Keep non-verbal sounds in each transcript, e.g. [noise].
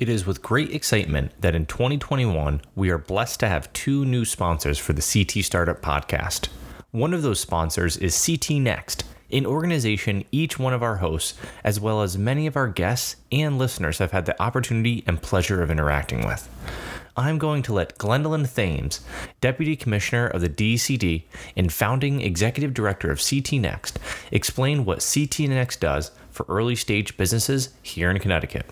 It is with great excitement that in 2021, we are blessed to have two new sponsors for the CT Startup podcast. One of those sponsors is CT Next, an organization each one of our hosts, as well as many of our guests and listeners, have had the opportunity and pleasure of interacting with. I'm going to let Glendowlyn Thames, Deputy Commissioner of the DCD and founding Executive Director of CT Next, explain what CT Next does for early stage businesses here in Connecticut.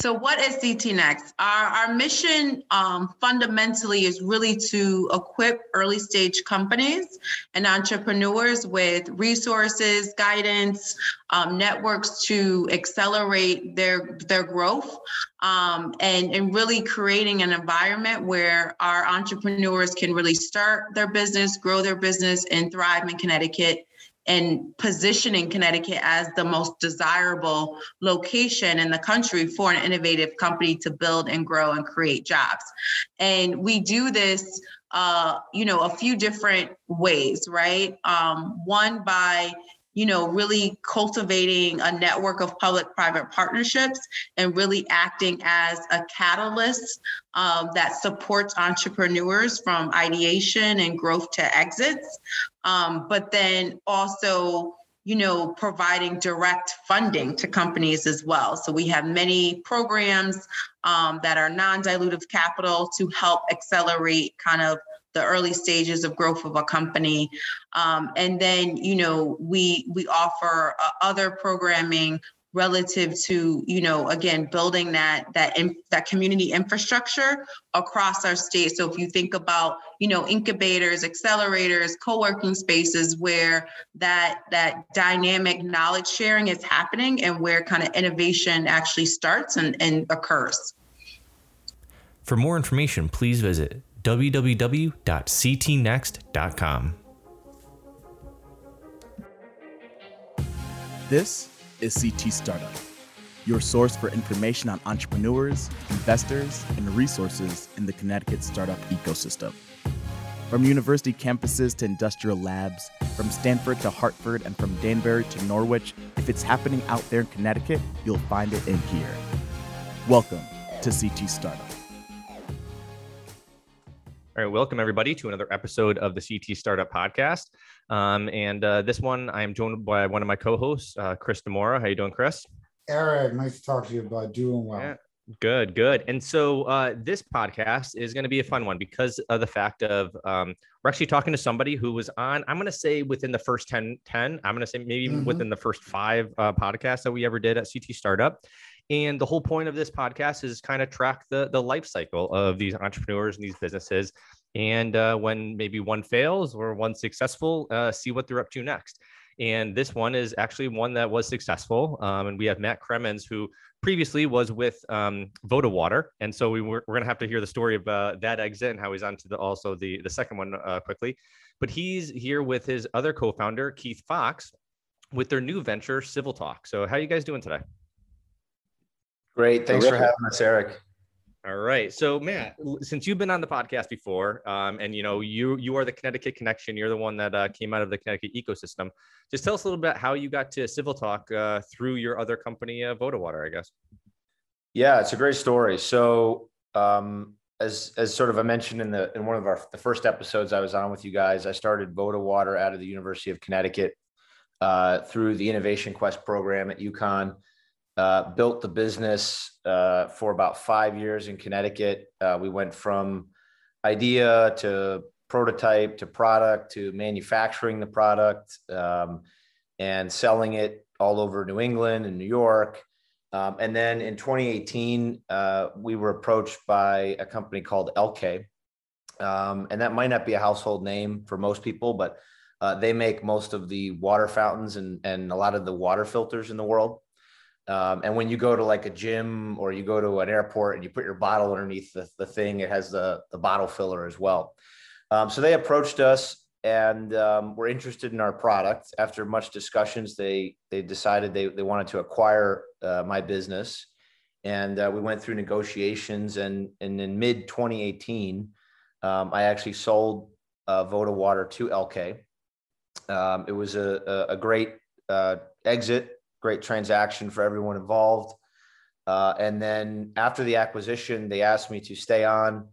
So, what is CT Next? Our, our mission um, fundamentally is really to equip early stage companies and entrepreneurs with resources, guidance, um, networks to accelerate their their growth, um, and and really creating an environment where our entrepreneurs can really start their business, grow their business, and thrive in Connecticut and positioning Connecticut as the most desirable location in the country for an innovative company to build and grow and create jobs. And we do this, uh, you know, a few different ways, right? Um, one by you know, really cultivating a network of public private partnerships and really acting as a catalyst um, that supports entrepreneurs from ideation and growth to exits. Um, but then also, you know, providing direct funding to companies as well. So we have many programs um, that are non dilutive capital to help accelerate kind of the early stages of growth of a company. Um, and then, you know, we we offer uh, other programming relative to you know again building that that in, that community infrastructure across our state so if you think about you know incubators accelerators co-working spaces where that that dynamic knowledge sharing is happening and where kind of innovation actually starts and, and occurs for more information please visit www.ctnext.com. This is CT Startup, your source for information on entrepreneurs, investors, and resources in the Connecticut startup ecosystem. From university campuses to industrial labs, from Stamford to Hartford, and from Danbury to Norwich, if it's happening out there in Connecticut, you'll find it in here. Welcome to CT Startup. All right, welcome everybody to another episode of the CT Startup Podcast. Um, and uh, this one, I am joined by one of my co-hosts, uh, Chris Demora. How you doing, Chris? Eric, nice to talk to you about doing well. Yeah, good, good. And so uh, this podcast is going to be a fun one because of the fact of um, we're actually talking to somebody who was on, I'm going to say within the first 10, 10 I'm going to say maybe mm-hmm. within the first five uh, podcasts that we ever did at CT Startup. And the whole point of this podcast is kind of track the the life cycle of these entrepreneurs and these businesses. And uh, when maybe one fails or one successful, uh, see what they're up to next. And this one is actually one that was successful. Um, and we have Matt Kremens, who previously was with um, Voda Water. And so we were, we're going to have to hear the story of uh, that exit and how he's on to the, also the, the second one uh, quickly. But he's here with his other co founder, Keith Fox, with their new venture, Civil Talk. So, how are you guys doing today? Great. Thanks Terrific. for having us, Eric. All right. So Matt, since you've been on the podcast before, um, and you know you you are the Connecticut connection, you're the one that uh, came out of the Connecticut ecosystem. Just tell us a little bit how you got to Civil Talk uh, through your other company, uh, Voda Water, I guess. Yeah, it's a great story. So um, as as sort of I mentioned in the in one of our the first episodes I was on with you guys, I started Voda Water out of the University of Connecticut uh, through the Innovation Quest program at UConn. Uh, built the business uh, for about five years in Connecticut. Uh, we went from idea to prototype to product to manufacturing the product um, and selling it all over New England and New York. Um, and then in 2018, uh, we were approached by a company called Elkay. Um, and that might not be a household name for most people, but uh, they make most of the water fountains and, and a lot of the water filters in the world. Um, and when you go to like a gym or you go to an airport and you put your bottle underneath the, the thing, it has the, the bottle filler as well. Um, so they approached us and um, were interested in our product. After much discussions, they they decided they, they wanted to acquire uh, my business. And uh, we went through negotiations. And, and in mid 2018, um, I actually sold uh, Voda Water to Elkay. Um, it was a, a, a great uh, exit great transaction for everyone involved. Uh, and then after the acquisition, they asked me to stay on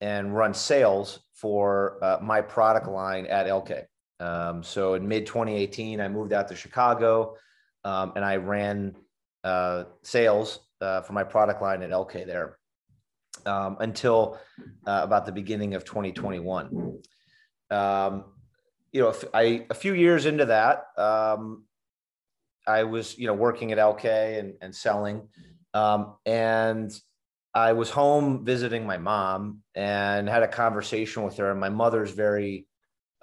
and run sales for uh, my product line at Elkay. Um, so in mid 2018, I moved out to Chicago um, and I ran uh, sales uh, for my product line at Elkay there um, until uh, about the beginning of 2021. Um, you know, I, a few years into that, um, I was, you know, working at Elkay and, and selling. Um, and I was home visiting my mom and had a conversation with her. And my mother's very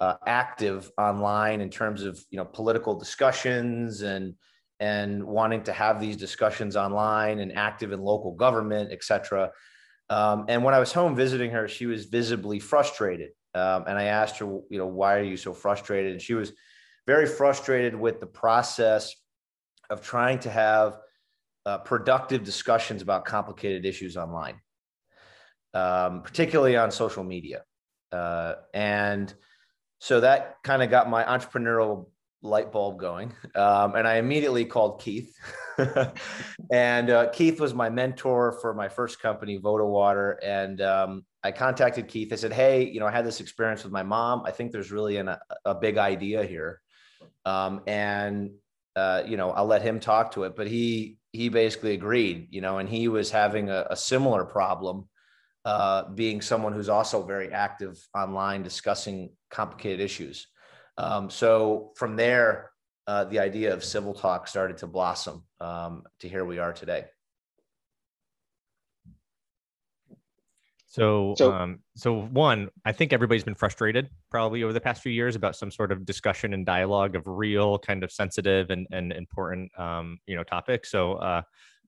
uh, active online in terms of you know political discussions and and wanting to have these discussions online and active in local government, et cetera. Um, and when I was home visiting her, she was visibly frustrated. Um, and I asked her, you know, why are you so frustrated? And she was very frustrated with the process of trying to have uh, productive discussions about complicated issues online, um, particularly on social media. Uh, and so that kind of got my entrepreneurial light bulb going. Um, and I immediately called Keith. [laughs] and uh, Keith was my mentor for my first company, Voda Water. And um, I contacted Keith. I said, Hey, you know, I had this experience with my mom. I think there's really an, a, big idea here. Um, and, uh, you know, I'll let him talk to it. But he he basically agreed, you know, and he was having a, a similar problem, uh, being someone who's also very active online discussing complicated issues. Um, so from there, uh, the idea of civil talk started to blossom um, to here we are today. So, so, um, so one, I think everybody's been frustrated probably over the past few years about some sort of discussion and dialogue of real kind of sensitive and, and important, um, you know, topics. So, uh,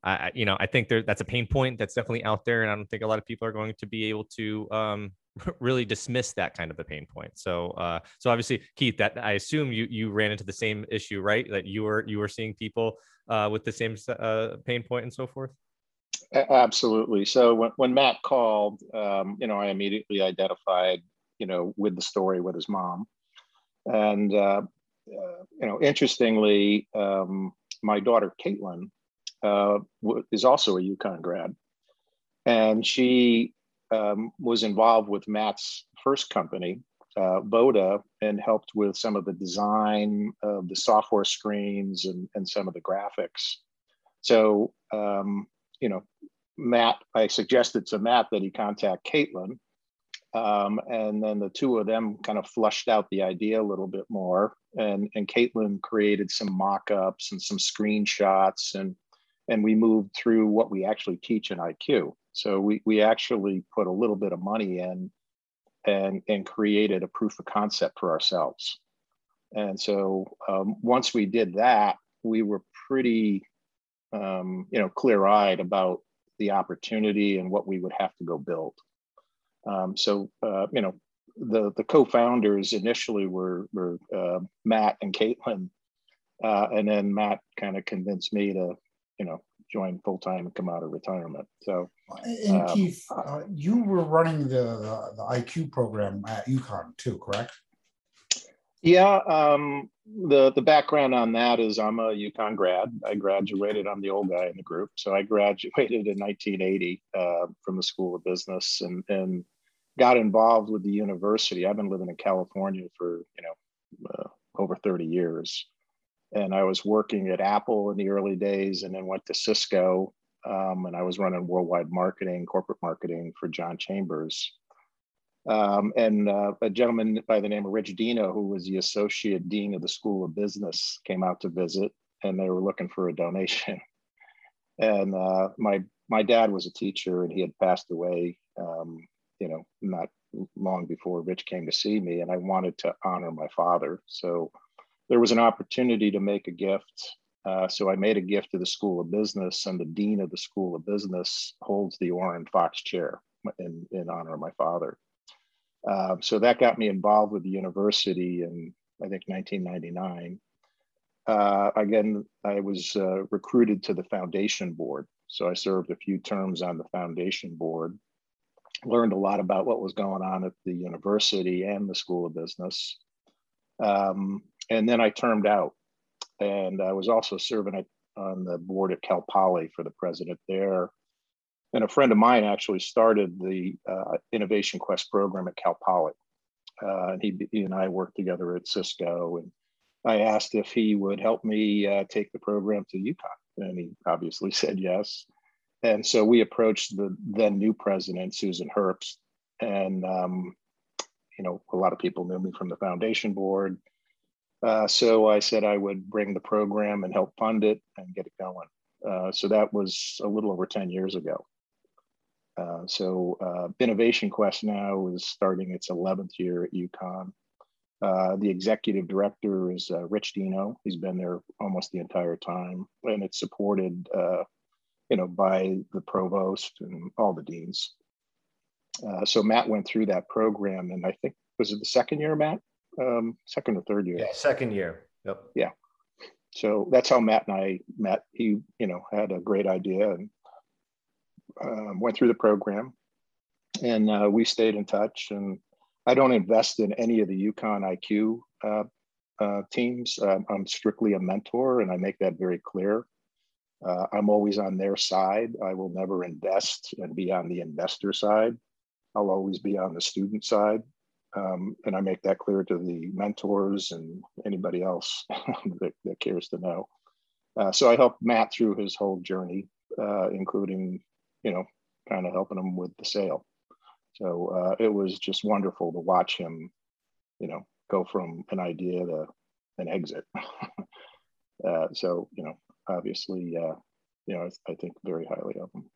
I, you know, I think there, that's a pain point that's definitely out there. And I don't think a lot of people are going to be able to, um, [laughs] really dismiss that kind of a pain point. So, uh, so obviously Keith, that I assume you, you ran into the same issue, right? That you were, you were seeing people, uh, with the same, uh, pain point and so forth. Absolutely. So when, when Matt called, um, you know, I immediately identified, you know, with the story with his mom. And, uh, uh, you know, interestingly, um, my daughter, Caitlin, uh, is also a UConn grad. And she um, was involved with Matt's first company, uh, Voda, and helped with some of the design of the software screens and, and some of the graphics. So, um, you know, Matt, I suggested to Matt that he contact Caitlin. Um, and then the two of them kind of flushed out the idea a little bit more. And, and Caitlin created some mock-ups and some screenshots and, and we moved through what we actually teach in IQ. So we, we actually put a little bit of money in and, and created a proof of concept for ourselves. And so um, once we did that, we were pretty um, you know, clear-eyed about the opportunity and what we would have to go build. Um, so, uh, you know, the the co-founders initially were were uh, Matt and Caitlin, uh, and then Matt kind of convinced me to, you know, join full time and come out of retirement. So, and um, Keith, uh, you were running the, the, the IQ program at UConn too, correct? Yeah, um, the the background on that is I'm a UConn grad. I graduated. I'm the old guy in the group, so I graduated in 1980 uh, from the School of Business and and got involved with the university. I've been living in California for you know uh, over 30 years, and I was working at Apple in the early days, and then went to Cisco, um, and I was running worldwide marketing, corporate marketing for John Chambers um, and uh, a gentleman by the name of Rich Dino, who was the associate dean of the School of Business, came out to visit, and they were looking for a donation. [laughs] And uh, my my dad was a teacher, and he had passed away, um, you know, not long before Rich came to see me, and I wanted to honor my father. So there was an opportunity to make a gift. Uh, so I made a gift to the School of Business, and the dean of the School of Business holds the Orrin Fox Chair in, in honor of my father. Uh, so that got me involved with the university in, I think, 1999. Uh, again, I was uh, recruited to the foundation board. So I served a few terms on the foundation board, learned a lot about what was going on at the university and the School of Business. Um, and then I termed out. And I was also serving on the board at Cal Poly for the president there. And a friend of mine actually started the uh, Innovation Quest program at Cal Poly. Uh, and he, he, and I worked together at Cisco. And I asked if he would help me uh, take the program to UConn. And he obviously [laughs] said yes. And so we approached the then new president, Susan Herbst. And, um, you know, a lot of people knew me from the foundation board. Uh, so I said I would bring the program and help fund it and get it going. Uh, so that was a little over 10 years ago. Uh, so uh, Innovation Quest now is starting its 11th year at UConn. Uh, the executive director is uh, Rich Dino. He's been there almost the entire time, and it's supported, you know, by the provost and all the deans. so Matt went through that program, and I think was it the second year, Matt? um, second or third year. Yeah, second year. Yep. Yeah. So that's how Matt and I met. He, you know, had a great idea and um, went through the program, and uh, we stayed in touch. And I don't invest in any of the UConn IQ uh, uh, teams. I'm strictly a mentor, and I make that very clear. Uh, I'm always on their side. I will never invest and be on the investor side. I'll always be on the student side. Um, and I make that clear to the mentors and anybody else [laughs] that, that, cares to know. Uh, so I helped Matt through his whole journey, uh, including, you know, kind of helping him with the sale. So uh, it was just wonderful to watch him, you know, go from an idea to an exit. [laughs] Uh, so, you know, obviously, uh, you know, I think very highly of him.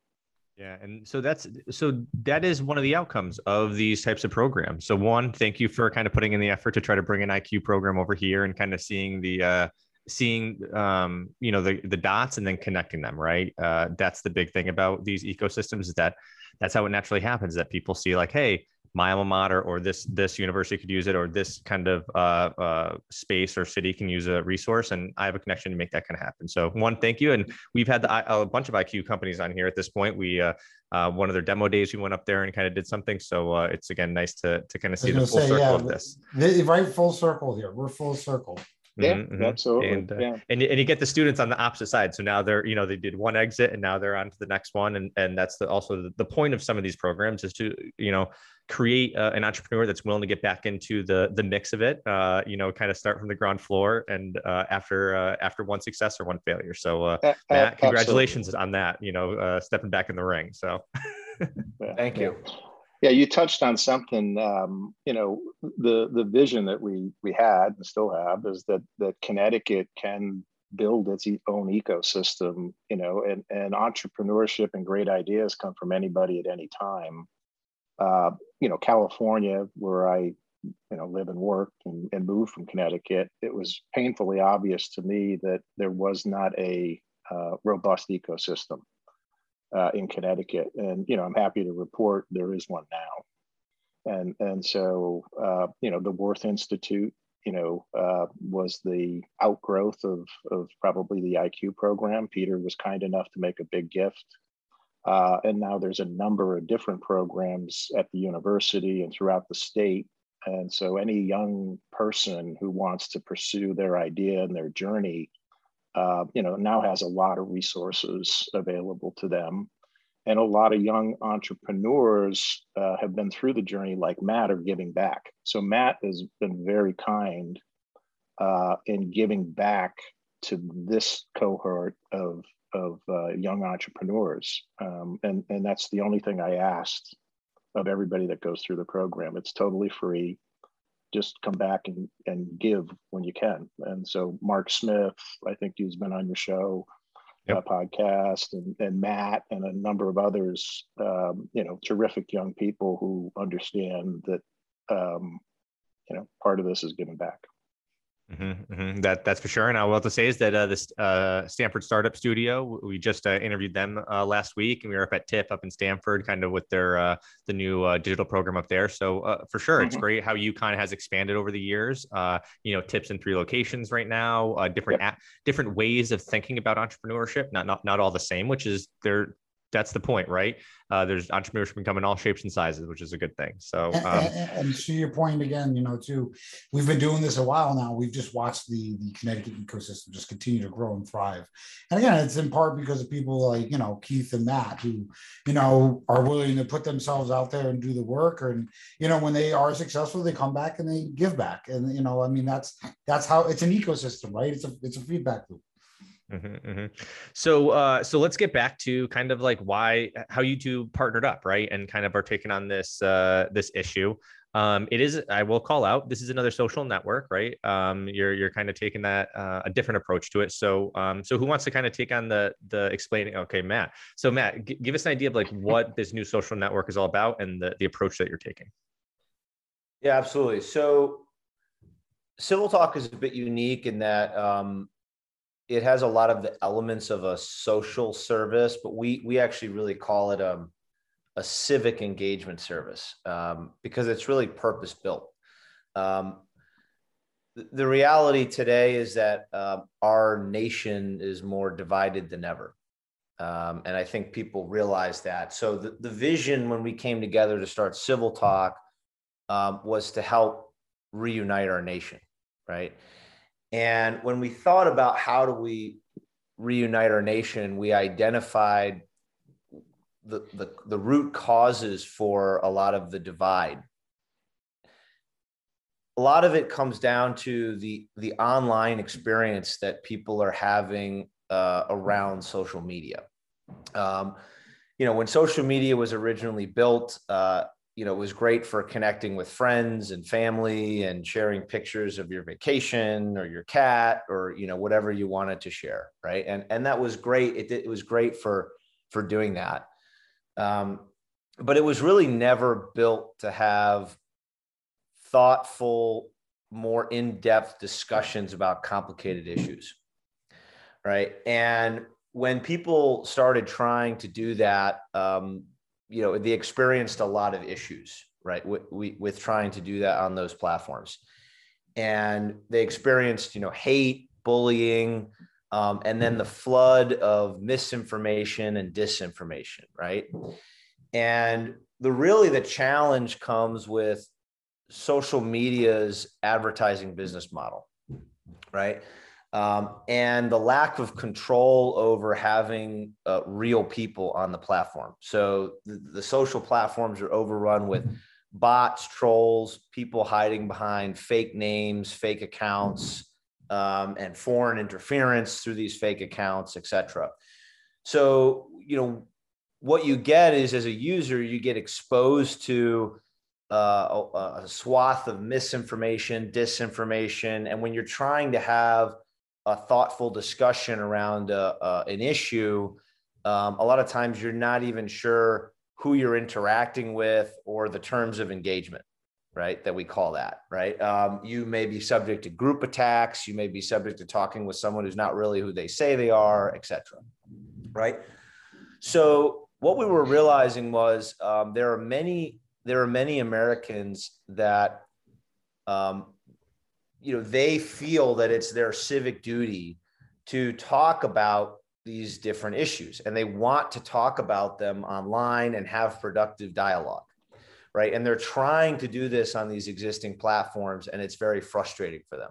Yeah, and so that's so that is one of the outcomes of these types of programs. So one, thank you for kind of putting in the effort to try to bring an IQ program over here and kind of seeing the uh seeing um you know the the dots and then connecting them, right? Uh that's the big thing about these ecosystems is that that's how it naturally happens that people see like, hey, my alma mater or this this university could use it or this kind of uh, uh, space or city can use a resource and i have a connection to make that kind of happen. So one thank you and we've had the, a bunch of iq companies on here at this point. We uh, uh, one of their demo days we went up there and kind of did something. So uh, it's again nice to to kind of see the full say, circle yeah, of this. right full circle here. We're full circle yeah, mm-hmm, mm-hmm. absolutely. And, uh, yeah. and and you get the students on the opposite side. So now they're you know they did one exit and now they're on to the next one. And and that's the, also the, the point of some of these programs is to you know create uh, an entrepreneur that's willing to get back into the the mix of it uh, you know kind of start from the ground floor and uh, after uh, after one success or one failure so uh, matt congratulations Absolutely. on that you know uh, stepping back in the ring so [laughs] thank you yeah you touched on something um, you know the the vision that we we had and still have is that that connecticut can build its own ecosystem you know and and entrepreneurship and great ideas come from anybody at any time. Uh, you know, California, where I, you know, live and work and, and moved from Connecticut, it was painfully obvious to me that there was not a uh, robust ecosystem uh, in Connecticut. And, you know, I'm happy to report there is one now. And, and so, uh, you know, the Werth Institute, you know, uh, was the outgrowth of, of probably the IQ program. Peter was kind enough to make a big gift uh, and now there's a number of different programs at the university and throughout the state. And so any young person who wants to pursue their idea and their journey, uh, you know, now has a lot of resources available to them. And a lot of young entrepreneurs uh, have been through the journey like Matt are giving back. So Matt has been very kind uh, in giving back to this cohort of of uh, young entrepreneurs. Um, and, and that's the only thing I asked of everybody that goes through the program. It's totally free. Just come back and, and give when you can. And so Mark Smith, I think he's been on your show, uh, yep. uh, podcast, and, and Matt and a number of others, um, you know, terrific young people who understand that, um, you know, part of this is giving back. Mm-hmm, mm-hmm. That that's for sure. And I will have to say is that uh, this uh, Stamford Startup Studio, we just uh, interviewed them uh, last week, and we were up at TIP up in Stamford, kind of with their uh, the new uh, digital program up there. So for sure, mm-hmm. it's great how UConn has expanded over the years. you know, tips in three locations right now, different yep. different ways of thinking about entrepreneurship. Not not not all the same, which is they're that's the point, right? Uh, there's entrepreneurship can come in all shapes and sizes, which is a good thing. So, and, um, and, and, to your point again, you know, too, we've been doing this a while now. We've just watched the the Connecticut ecosystem just continue to grow and thrive. And again, it's in part because of people like you know Keith and Matt who, you know, are willing to put themselves out there and do the work. And you know, when they are successful, they come back and they give back. And you know, I mean, that's that's how it's an ecosystem, right? It's a it's a feedback loop. Mm-hmm, mm-hmm. So, uh, so let's get back to kind of like why, how you two partnered up, right, and kind of are taking on this uh, this issue. Um, it is, I will call out, this is another social network, right? Um, you're you're kind of taking that uh, a different approach to it. So, um, so who wants to kind of take on the the explaining? Okay, Matt. So, Matt, g- give us an idea of like what this new social network is all about and the the approach that you're taking. Yeah, absolutely. So, Civil Talk is a bit unique in that um, it has a lot of the elements of a social service, but we we actually really call it um, a civic engagement service um, because it's really purpose built. Um, the reality today is that uh, our nation is more divided than ever. Um, and I think people realize that. So the, the vision when we came together to start Civil Talk um, was to help reunite our nation, right? And when we thought about how do we reunite our nation, we identified the, the, the root causes for a lot of the divide. A lot of it comes down to the, the online experience that people are having uh, around social media. Um, you know, when social media was originally built, uh, you know, it was great for connecting with friends and family and sharing pictures of your vacation or your cat or, you know, whatever you wanted to share. Right. And, and that was great. It, it was great for, for doing that. Um, but it was really never built to have thoughtful, more in-depth discussions about complicated issues. Right. And when people started trying to do that, um, you know they experienced a lot of issues right with, with trying to do that on those platforms. And they experienced you know hate bullying um, and then the flood of misinformation and disinformation right? And the really the challenge comes with social media's advertising business model right um, and the lack of control over having uh, real people on the platform. So the, the, social platforms are overrun with bots, trolls, people hiding behind fake names, fake accounts, um, and foreign interference through these fake accounts, etc. So you know what you get is as a user, you get exposed to uh, a, a swath of misinformation, disinformation, and when you're trying to have a thoughtful discussion around uh, uh, an issue, um, a lot of times you're not even sure who you're interacting with or the terms of engagement, right? That we call that, right? Um, you may be subject to group attacks. You may be subject to talking with someone who's not really who they say they are, etc. Right? So what we were realizing was um, there are many there are many Americans that um, you know they feel that it's their civic duty to talk about these different issues and they want to talk about them online and have productive dialogue right? And they're trying to do this on these existing platforms and it's very frustrating for them.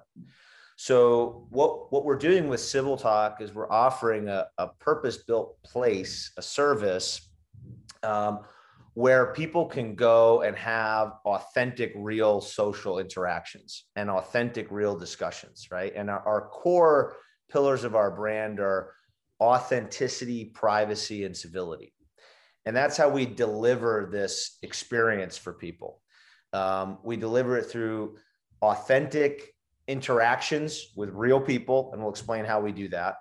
So what what we're doing with civil talk is we're offering a, a purpose built place a service um, where people can go and have authentic, real social interactions and authentic, real discussions, right? And our, our, core pillars of our brand are authenticity, privacy, and civility. And that's how we deliver this experience for people. Um, we deliver it through authentic interactions with real people, and we'll explain how we do that.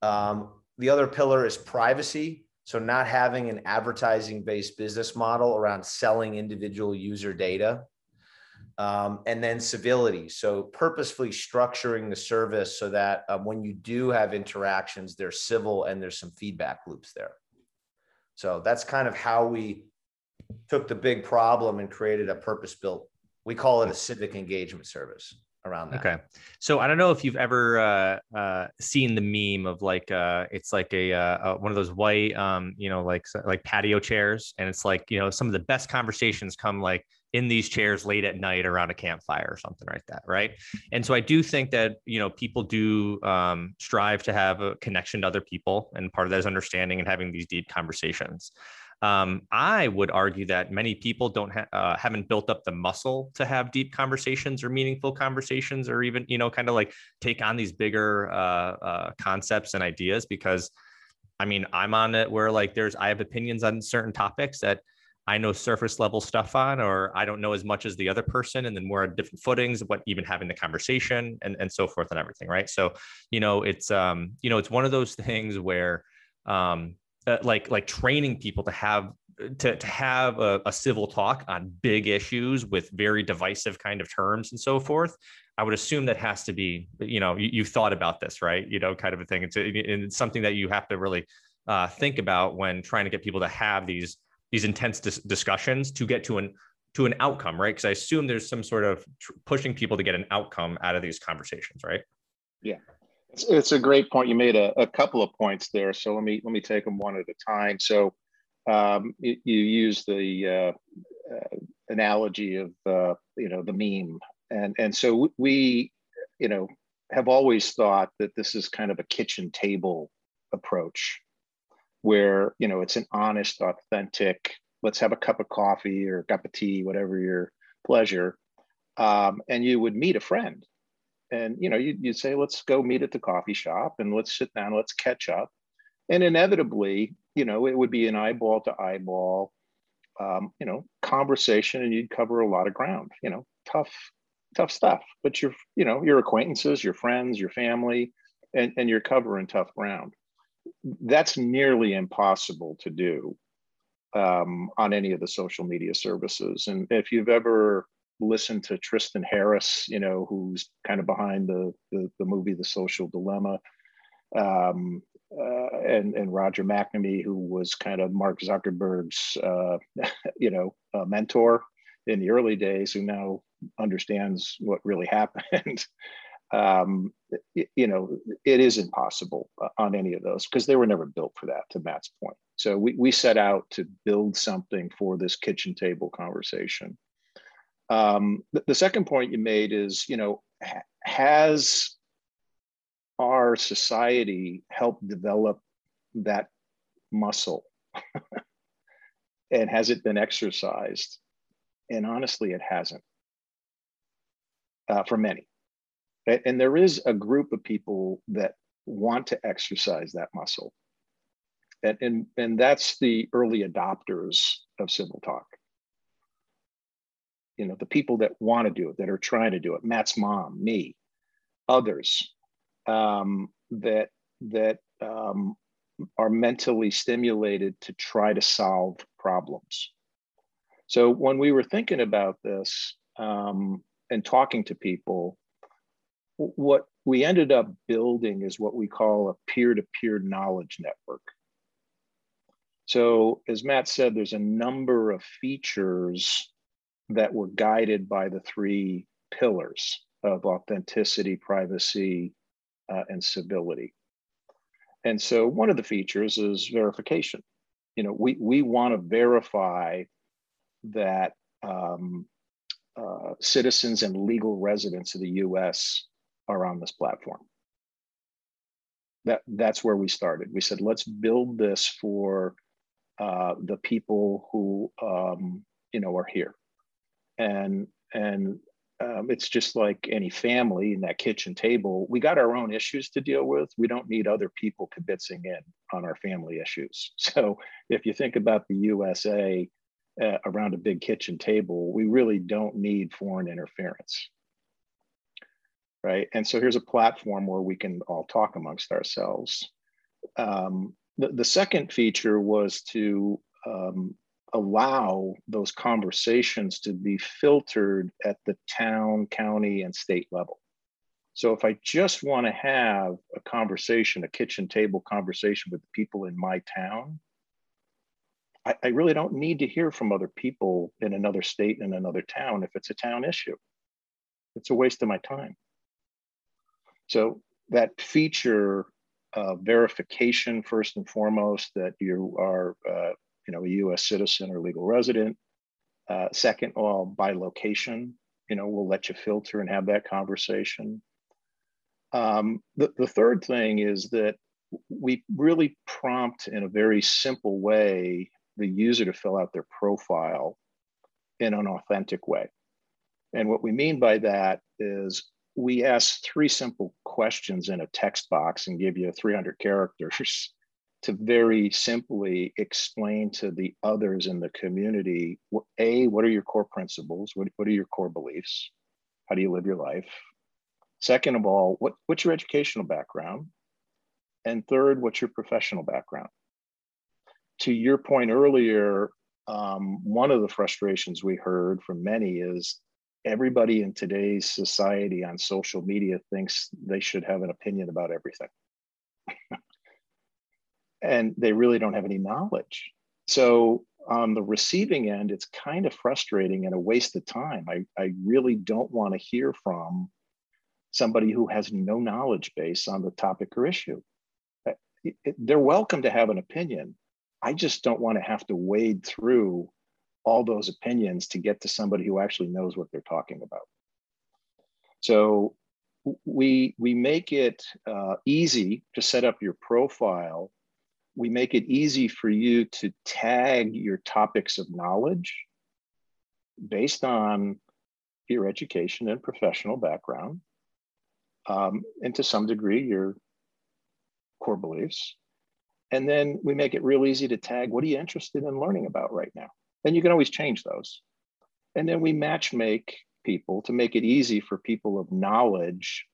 Um, the other pillar is privacy, so not having an advertising based business model around selling individual user data. Um, and then civility. So purposefully structuring the service so that um, when you do have interactions, they're civil and there's some feedback loops there. So that's kind of how we took the big problem and created a purpose built. We call it a civic engagement service. Around that. Okay. So I don't know if you've ever uh, uh, seen the meme of like uh, it's like a uh, one of those white, um, you know, like like patio chairs, and it's like you know some of the best conversations come like in these chairs late at night around a campfire or something like that, right? And so I do think that you know people do um, strive to have a connection to other people, and part of that is understanding and having these deep conversations. Um, I would argue that many people don't ha- uh, haven't built up the muscle to have deep conversations or meaningful conversations, or even you know, kind of like take on these bigger uh, uh, concepts and ideas. Because, I mean, I'm on it where like there's I have opinions on certain topics that I know surface level stuff on, or I don't know as much as the other person, and then we're on different footings, what even having the conversation and, and so forth and everything, right? So, you know, it's um, you know, it's one of those [laughs] things where um, uh, like like training people to have to, to have a, a, civil talk on big issues with very divisive kind of terms and so forth i would assume that has to be you know you, you've thought about this right? You know kind of a thing. It's, it's something that you have to really uh, think about when trying to get people to have these these intense dis- discussions to get to an to an outcome right? Because i assume there's some sort of tr- pushing people to get an outcome out of these conversations right? Yeah it's, it's a great point. You made a, a, couple of points there. So let me let me take them one at a time. So um, you, you use the uh, uh, analogy of uh, you know the meme, and and so we you know have always thought that this is kind of a kitchen table approach, where you know it's an honest, authentic. Let's have a cup of coffee or a cup of tea, whatever your pleasure, um, and you would meet a friend and you know you, you'd say let's go meet at the coffee shop and let's sit down let's catch up. And inevitably you know it would be an eyeball to eyeball um, you know conversation and you'd cover a lot of ground you know tough tough stuff. But your you know your acquaintances your friends your family and, and you're covering tough ground. That's nearly impossible to do um, on any of the social media services. And if you've ever listen to Tristan Harris, you know, who's kind of behind the the, the movie The Social Dilemma, um, uh, and and Roger McNamee, who was kind of Mark Zuckerberg's, uh, [laughs] you know, uh, mentor in the early days, who now understands what really [laughs] happened. um, you know, it is impossible on any of those because they were never built for that. To Matt's point, so we we set out to build something for this kitchen table conversation um, the, the, second point you made is, you know, ha- has our society helped develop that muscle? [laughs] and has it been exercised? And honestly, it hasn't uh, for many. And there is a group of people that want to exercise that muscle. And, and, and that's the early adopters of civil talk you know the people that want to do it that are trying to do it matt's mom me others um, that that um, are mentally stimulated to try to solve problems. So when we were thinking about this um, and talking to people what we ended up building is what we call a peer-to-peer knowledge network. So as matt said there's a number of features that were guided by the three pillars of authenticity, privacy, uh, and civility. And so one of the features is verification. You know, we, we want to verify that um, uh, citizens and legal residents of the US are on this platform. That, that's where we started. We said, let's build this for uh, the people who um, you know are here and and um, it's just like any family in that kitchen table. We got our own issues to deal with. We don't need other people kibitzing in on our family issues. [laughs] So if you think about the USA uh, around a big kitchen table, we really don't need foreign interference. Right. And so here's a platform where we can all talk amongst ourselves. Um, the, the second feature was to um, allow those conversations to be filtered at the town, county, and state level. So if I just want to have a conversation, a kitchen table conversation with the people in my town, I, I really don't need to hear from other people in another state and another town if it's a town issue. it's a waste of my time. So that feature uh, verification first and foremost that you are uh, you know a U.S. citizen or legal resident. Uh, second, all by location. You know, we'll let you filter and have that conversation. Um, the, the third thing is that we really prompt in a very simple way the user to fill out their profile in an authentic way. And what we mean by that is we ask three simple questions in a text box and give you 300 characters [laughs] to very simply explain to the others in the community a what are your core principles? What, what are your core beliefs? How do you live your life? Second of all what, what's your educational background? And third what's your professional background? To your point earlier um, one of the frustrations we heard from many is everybody in today's society on social media thinks they should have an opinion about everything. And they really don't have any knowledge. So on the receiving end, it's kind of frustrating and a waste of time. I, I really don't want to hear from somebody who has no knowledge base on the topic or issue. Uh, they're welcome to have an opinion. I just don't want to have to wade through all those opinions to get to somebody who actually knows what they're talking about. So we we make it uh, easy to set up your profile. We make it easy for you to tag your topics of knowledge based on your education and professional background, um, and to some degree your core beliefs. And then we make it real easy to tag what are you interested in learning about right now? And you can always change those. And then we match make people to make it easy for people of knowledge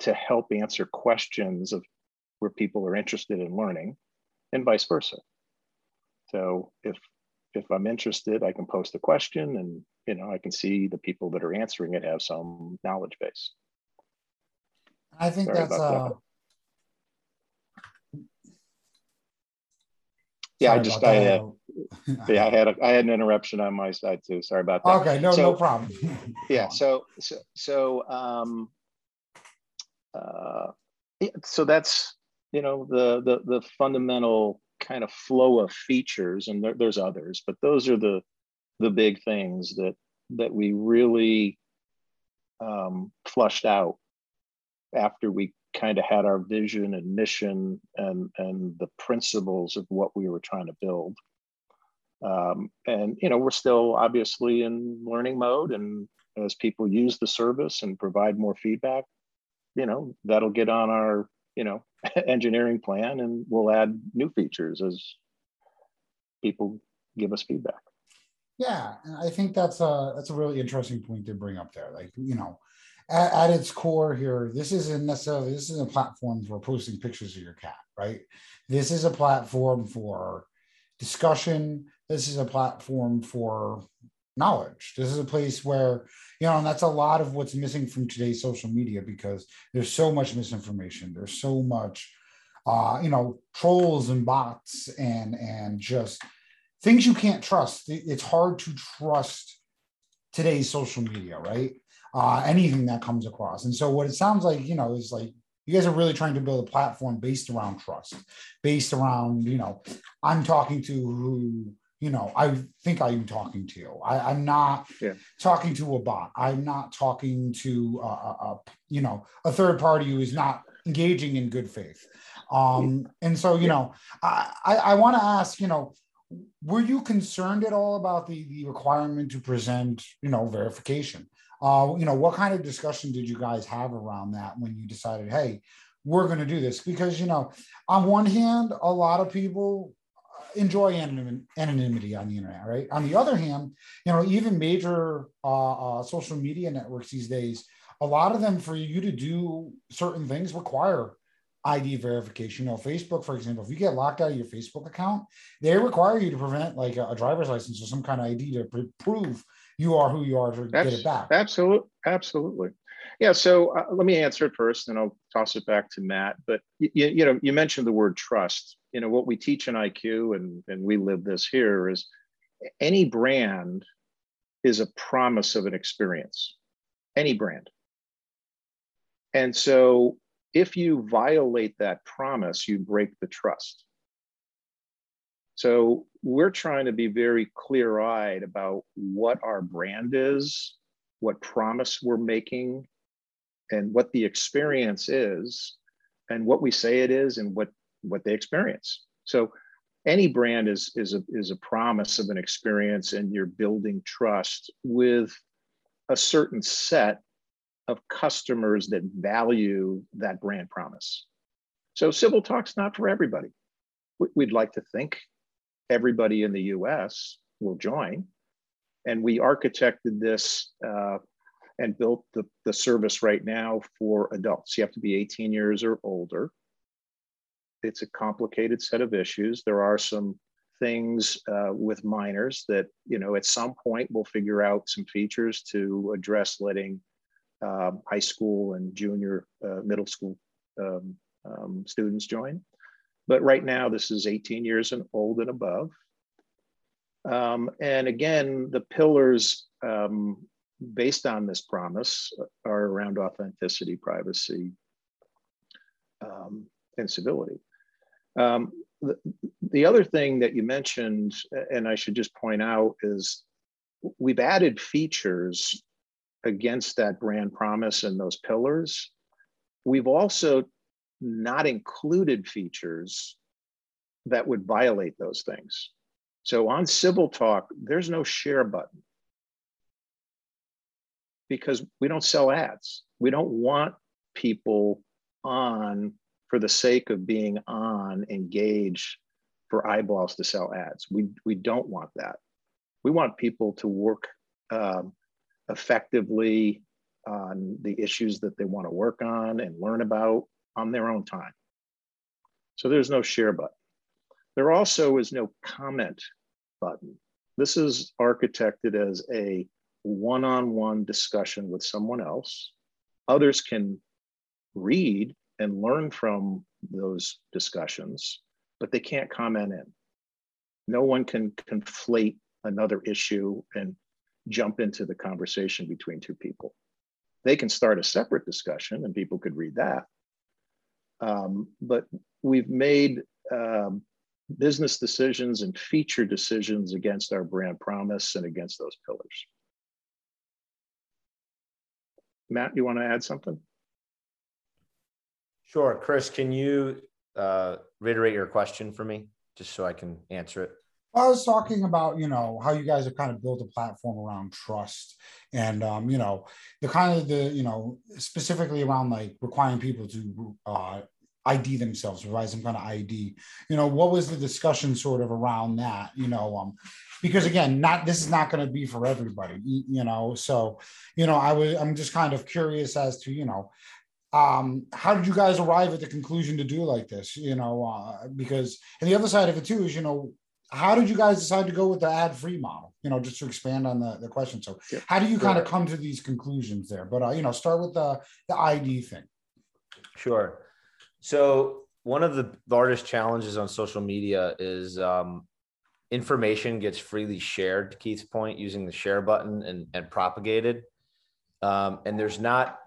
to help answer questions of where people are interested in learning and vice versa. So if if I'm interested, I can post a question and you know I can see the people that are answering it have some knowledge base. I think Sorry that's uh, that. yeah, I just I had, [laughs] yeah, I had a, I had an interruption on my side too. Sorry about that. Okay, no, so, no problem. [laughs] yeah, so so so um, uh, yeah, so that's you know the the the fundamental kind of flow of features, and there, there's others, but those are the the big things that that we really um, flushed out after we kind of had our vision and mission and and the principles of what we were trying to build. Um, and you know we're still obviously in learning mode and as people use the service and provide more feedback you know that'll get on our you know [laughs] engineering plan and we'll add new features as people give us feedback yeah i think that's a that's a really interesting point to bring up there like you know at, at, its core here, this isn't necessarily this isn't a platform for posting pictures of your cat, right? This is a platform for discussion. This is a platform for knowledge. This is a place where, you know, and that's a lot of what's missing from today's social media because there's so much misinformation. There's so much uh, you know, trolls and bots and and just things you can't trust. It's hard to trust today's social media, right? uh, anything that comes across. And so what it sounds like, you know, is like you guys are really trying to build a platform based around trust, based around, you know, I'm talking to who, you know, I think I'm talking to you. I, am not yeah. talking to a bot. I'm not talking to, a, a, you know, a third party who is not engaging in good faith. Um, and so, you yeah. know, I, I, I want to ask, you know, were you concerned at all about the, the requirement to present, you know, verification? Uh, you know, what kind of discussion did you guys have around that when you decided, hey, we're going to do this? Because, you know, on one hand, a lot of people enjoy anonymity on the internet, right? On the other hand, you know, even major uh, uh, social media networks these days, a lot of them for you to do certain things require ID verification. You know, Facebook, for example, if you get locked out of your Facebook account, they require you to prevent like a, a driver's license or some kind of ID to pr- prove you are who you are to get it back. Absolutely, absolutely. Yeah. So uh, let me answer it first, and I'll toss it back to Matt. But you, you know, you mentioned the word trust. You know, what we teach in IQ, and and we live this here, is any brand is a promise of an experience. any brand. And so if you violate that promise, you break the trust. So we're trying to be very clear eyed about what our brand is, what promise we're making, and what the experience is, and what we say it is, and what, what they experience. So any brand is, is, a, is a promise of an experience, and you're building trust with a certain set of customers that value that brand promise. So Civil Talk's not for everybody. We'd like to think everybody in the US will join. And we architected this uh, and built the, the service right now for adults. You have to be 18 years or older. It's a complicated set of issues. There are some things uh, with minors that, you know, at some point we'll figure out some features to address letting um, high school and junior uh, middle school um, um, students join. But right now, this is 18 years and old and above. Um, and again, the pillars um, based on this promise are around authenticity, privacy, um, and civility. The, the other thing that you mentioned, and I should just point out, is we've added features against that brand promise and those pillars. We've also not included features that would violate those things. So on Civil Talk, there's no share button because we don't sell ads. We don't want people on for the sake of being on, engaged for eyeballs to sell ads. We, we don't want that. We want people to work um, effectively on the issues that they want to work on and learn about on their own time. So there's no share button. There also is no comment button. This is architected as a one-on-one discussion with someone else. Others can read and learn from those discussions, but they can't comment in. No one can conflate another issue and jump into the conversation between two people. They can start a separate discussion and people could read that. Um, but we've made um, business decisions and feature decisions against our brand promise and against those pillars. Matt, you want to add something? Sure. Chris, can you uh, reiterate your question for me just so I can answer it? I was talking about, you know, how you guys have kind of built a platform around trust and, um, you know, the kind of the, you know, specifically around like requiring people to uh, ID themselves, provide some kind of ID. You know, what was the discussion sort of around that? You know, um, because again, not this is not going to be for everybody. You know, so you know, I was I'm just kind of curious as to you know, um, how did you guys arrive at the conclusion to do like this? You know, uh, because and the other side of it too is you know how did you guys decide to go with the ad-free model? You know, just to expand on the, the question. So yeah. how do you kind of come to these conclusions there? But uh, you know, start with the the ID thing. Sure. So one of the largest challenges on social media is um, information gets freely shared. To Keith's point, using the share button and, and propagated, um, and there's not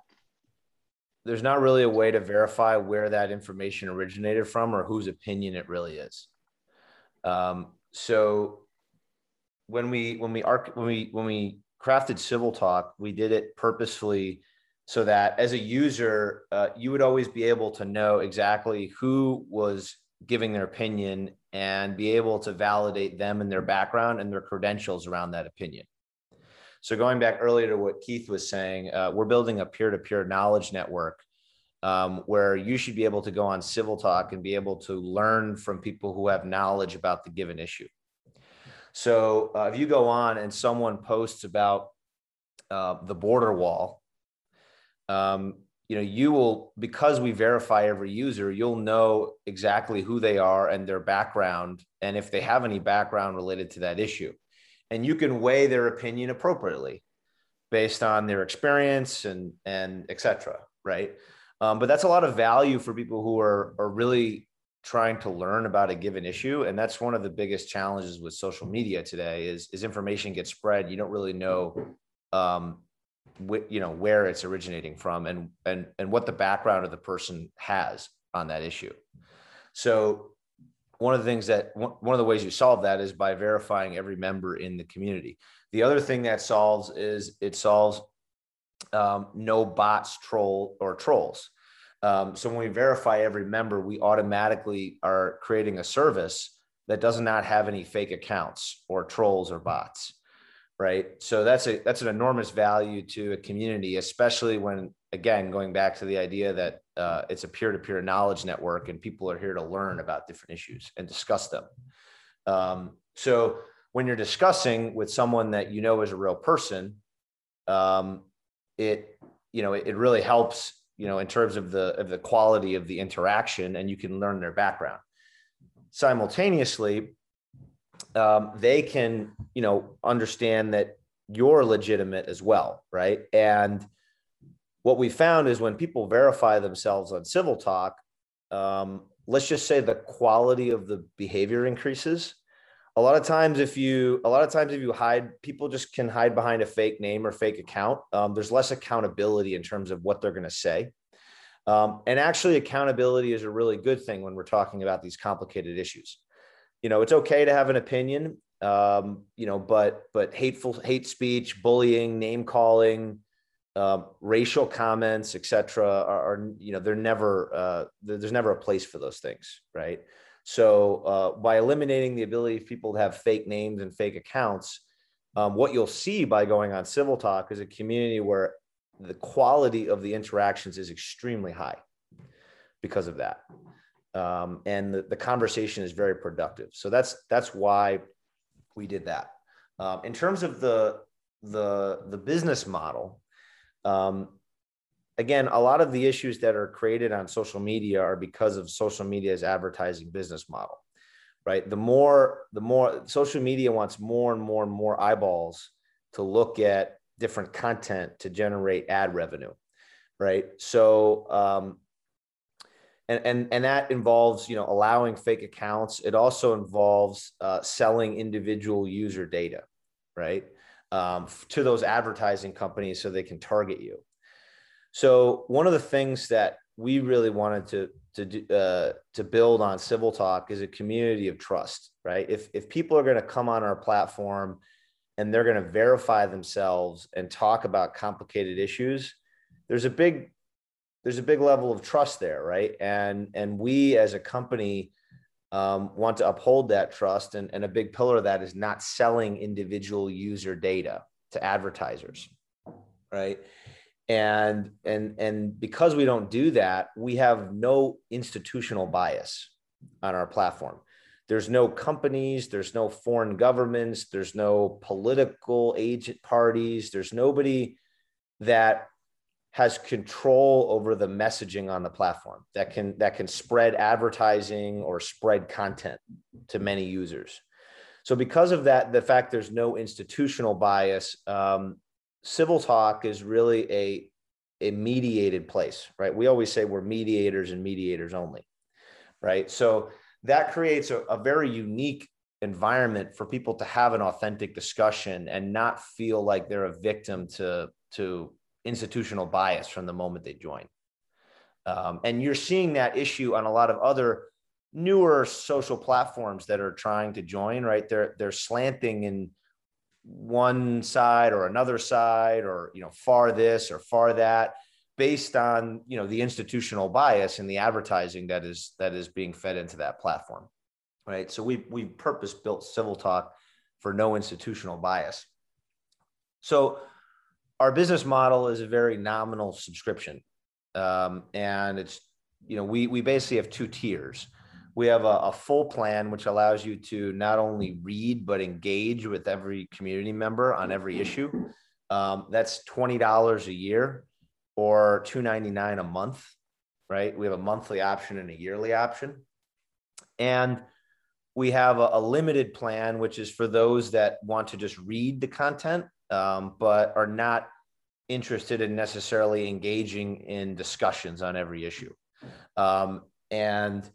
there's not really a way to verify where that information originated from or whose opinion it really is. Um, so when we when we arc when we when we crafted Civil Talk, we did it purposefully so that as a user, uh, you would always be able to know exactly who was giving their opinion and be able to validate them and their background and their credentials around that opinion. So going back earlier to what Keith was saying, uh, we're building a peer-to-peer knowledge network um, where you should be able to go on Civil Talk and be able to learn from people who have knowledge about the given issue. So uh, if you go on and someone posts about uh, the border wall, um, you know you will because we verify every user, you'll know exactly who they are and their background, and if they have any background related to that issue, and you can weigh their opinion appropriately based on their experience and and etc. Right. Um, but that's a lot of value for people who are, are really trying to learn about a given issue. And that's one of the biggest challenges with social media today is, is information gets spread. You don't really know um, wh- you know where it's originating from and and and what the background of the person has on that issue. So one of the things that one of the ways you solve that is by verifying every member in the community. The other thing that solves is it solves um, no bots troll or trolls. Um, so when we verify every member we automatically are creating a service that does not have any fake accounts or trolls or bots right? So that's a that's an enormous value to a community especially when again going back to the idea that uh, it's a peer-to-peer knowledge network and people are here to learn about different issues and discuss them. Um, so when you're discussing with someone that you know is a real person um, it you know it, it really helps you know in terms of the of the quality of the interaction and you can learn their background. Simultaneously um, they can you know understand that you're legitimate as well right? And what we found is when people verify themselves on civil talk um, let's just say the quality of the behavior increases. A lot of times if you a lot of times if you hide people just can hide behind a fake name or fake account. Um, there's less accountability in terms of what they're going to say. Um, and actually accountability is a really good thing when we're talking about these complicated issues you know, it's okay to have an opinion, um, you know, but but hateful hate speech, bullying, name calling, uh, racial comments, etc., are, are, you know they're never uh, there's never a place for those things, right? So uh, by eliminating the ability of people to have fake names and fake accounts, um, what you'll see by going on Civil Talk is a community where the quality of the interactions is extremely high because of that um, and the, the conversation is very productive. So that's that's why we did that. Um, in terms of the the the business model, um, again, a lot of the issues that are created on social media are because of social media's advertising business model, right? The more the more social media wants more and more and more eyeballs to look at different content to generate ad revenue, right? So um, and, and and that involves you know allowing fake accounts. It also involves uh, selling individual user data right? Um, to those advertising companies so they can target you. So one of the things that we really wanted to to do, uh, to build on civil talk is a community of trust right? If if people are going to come on our platform and they're going to verify themselves and talk about complicated issues there's a big there's a big level of trust there, right? And and we as a company um, want to uphold that trust, and, and a big pillar of that is not selling individual user data to advertisers, right? And and and because we don't do that, we have no institutional bias on our platform. There's no companies, there's no foreign governments, there's no political agent parties, there's nobody that has control over the messaging on the platform that can that can spread advertising or spread content to many users. So because of that the fact there's no institutional bias um, civil talk is really a a mediated place right? We always say we're mediators and mediators only right? So that creates a, a very unique environment for people to have an authentic discussion and not feel like they're a victim to to institutional bias from the moment they join. Um, and you're seeing that issue on a lot of other newer social platforms that are trying to join, right? They're they're slanting in one side or another side or you know far this or far that based on you know the institutional bias and the advertising that is that is being fed into that platform right so we we purpose built civil talk for no institutional bias so our business model is a very nominal subscription. Um, and it's, you know, we, we basically have two tiers. We have a, a, full plan, which allows you to not only read, but engage with every community member on every issue. Um, that's $20 a year or $2.99 a month, right? We have a monthly option and a yearly option. And we have a, a limited plan, which is for those that want to just read the content um, but are not interested in necessarily engaging in discussions on every issue. Um, and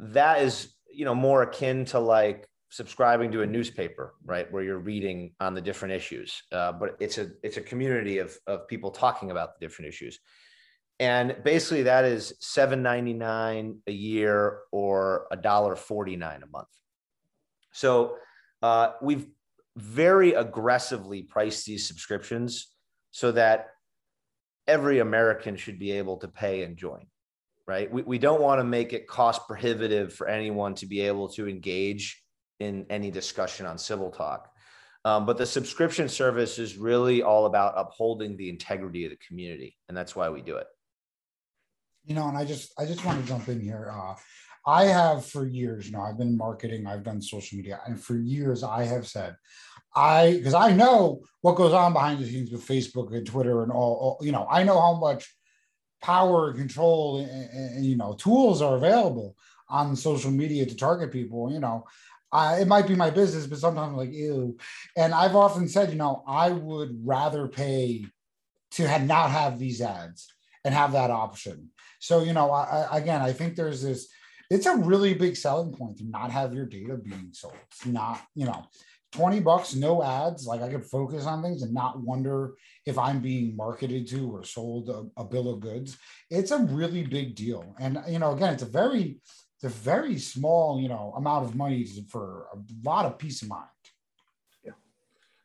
that is, you know, more akin to like subscribing to a newspaper, right, where you're reading on the different issues. Uh, but it's a it's a community of of people talking about the different issues, and basically that is seven ninety nine a year or a dollar forty nine a month. So uh, we've very aggressively price these subscriptions so that every American should be able to pay and join right? We, we don't want to make it cost prohibitive for anyone to be able to engage in any discussion on civil talk. Um, but the subscription service is really all about upholding the integrity of the community, and that's why we do it. You know, and I just I just want to jump in here. Uh, I have for years, you know, I've been marketing, I've done social media, and for years I have said, I because I know what goes on behind the scenes with Facebook and Twitter and all, all you know, I know how much power and control and, and, you know tools are available on social media to target people you know. I, it might be my business but sometimes I'm like ew. And i've often said you know i would rather pay to have not have these ads and have that option. So you know I, I, again i think there's this it's a really big selling point to not have your data being sold. It's not you know 20 bucks, no ads. Like I could focus on things and not wonder if I'm being marketed to or sold a, a, bill of goods. It's a really big deal. And, you know, again, it's a very, it's a very small, you know, amount of money for a lot of peace of mind. Yeah.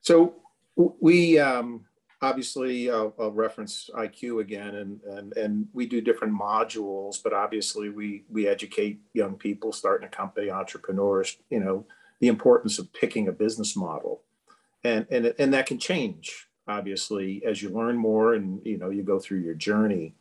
So we, um, obviously I'll, I'll, reference IQ again and, and, and we do different modules, but obviously we, we educate young people starting a company, entrepreneurs, you know, the importance of picking a business model. And, and, and that can change, obviously, as you learn more and, you know, you go through your journey.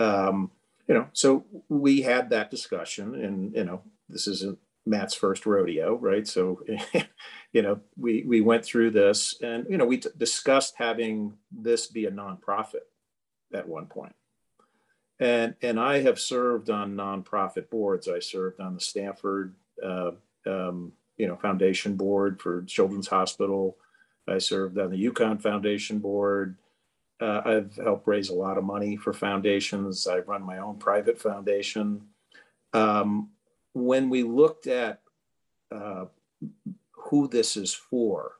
Um, you know, so we had that discussion and, you know, this isn't Matt's first rodeo, right? So, [laughs] you know, we, we went through this and, you know, we t- discussed having this be a nonprofit at one. And, and I have served on nonprofit boards. I served on the Stanford uh, um, you know, foundation board for Children's Hospital. I served on the UConn Foundation board. Uh, I've helped raise a lot of money for foundations. I run my own private foundation. Um, when we looked at uh, who this is for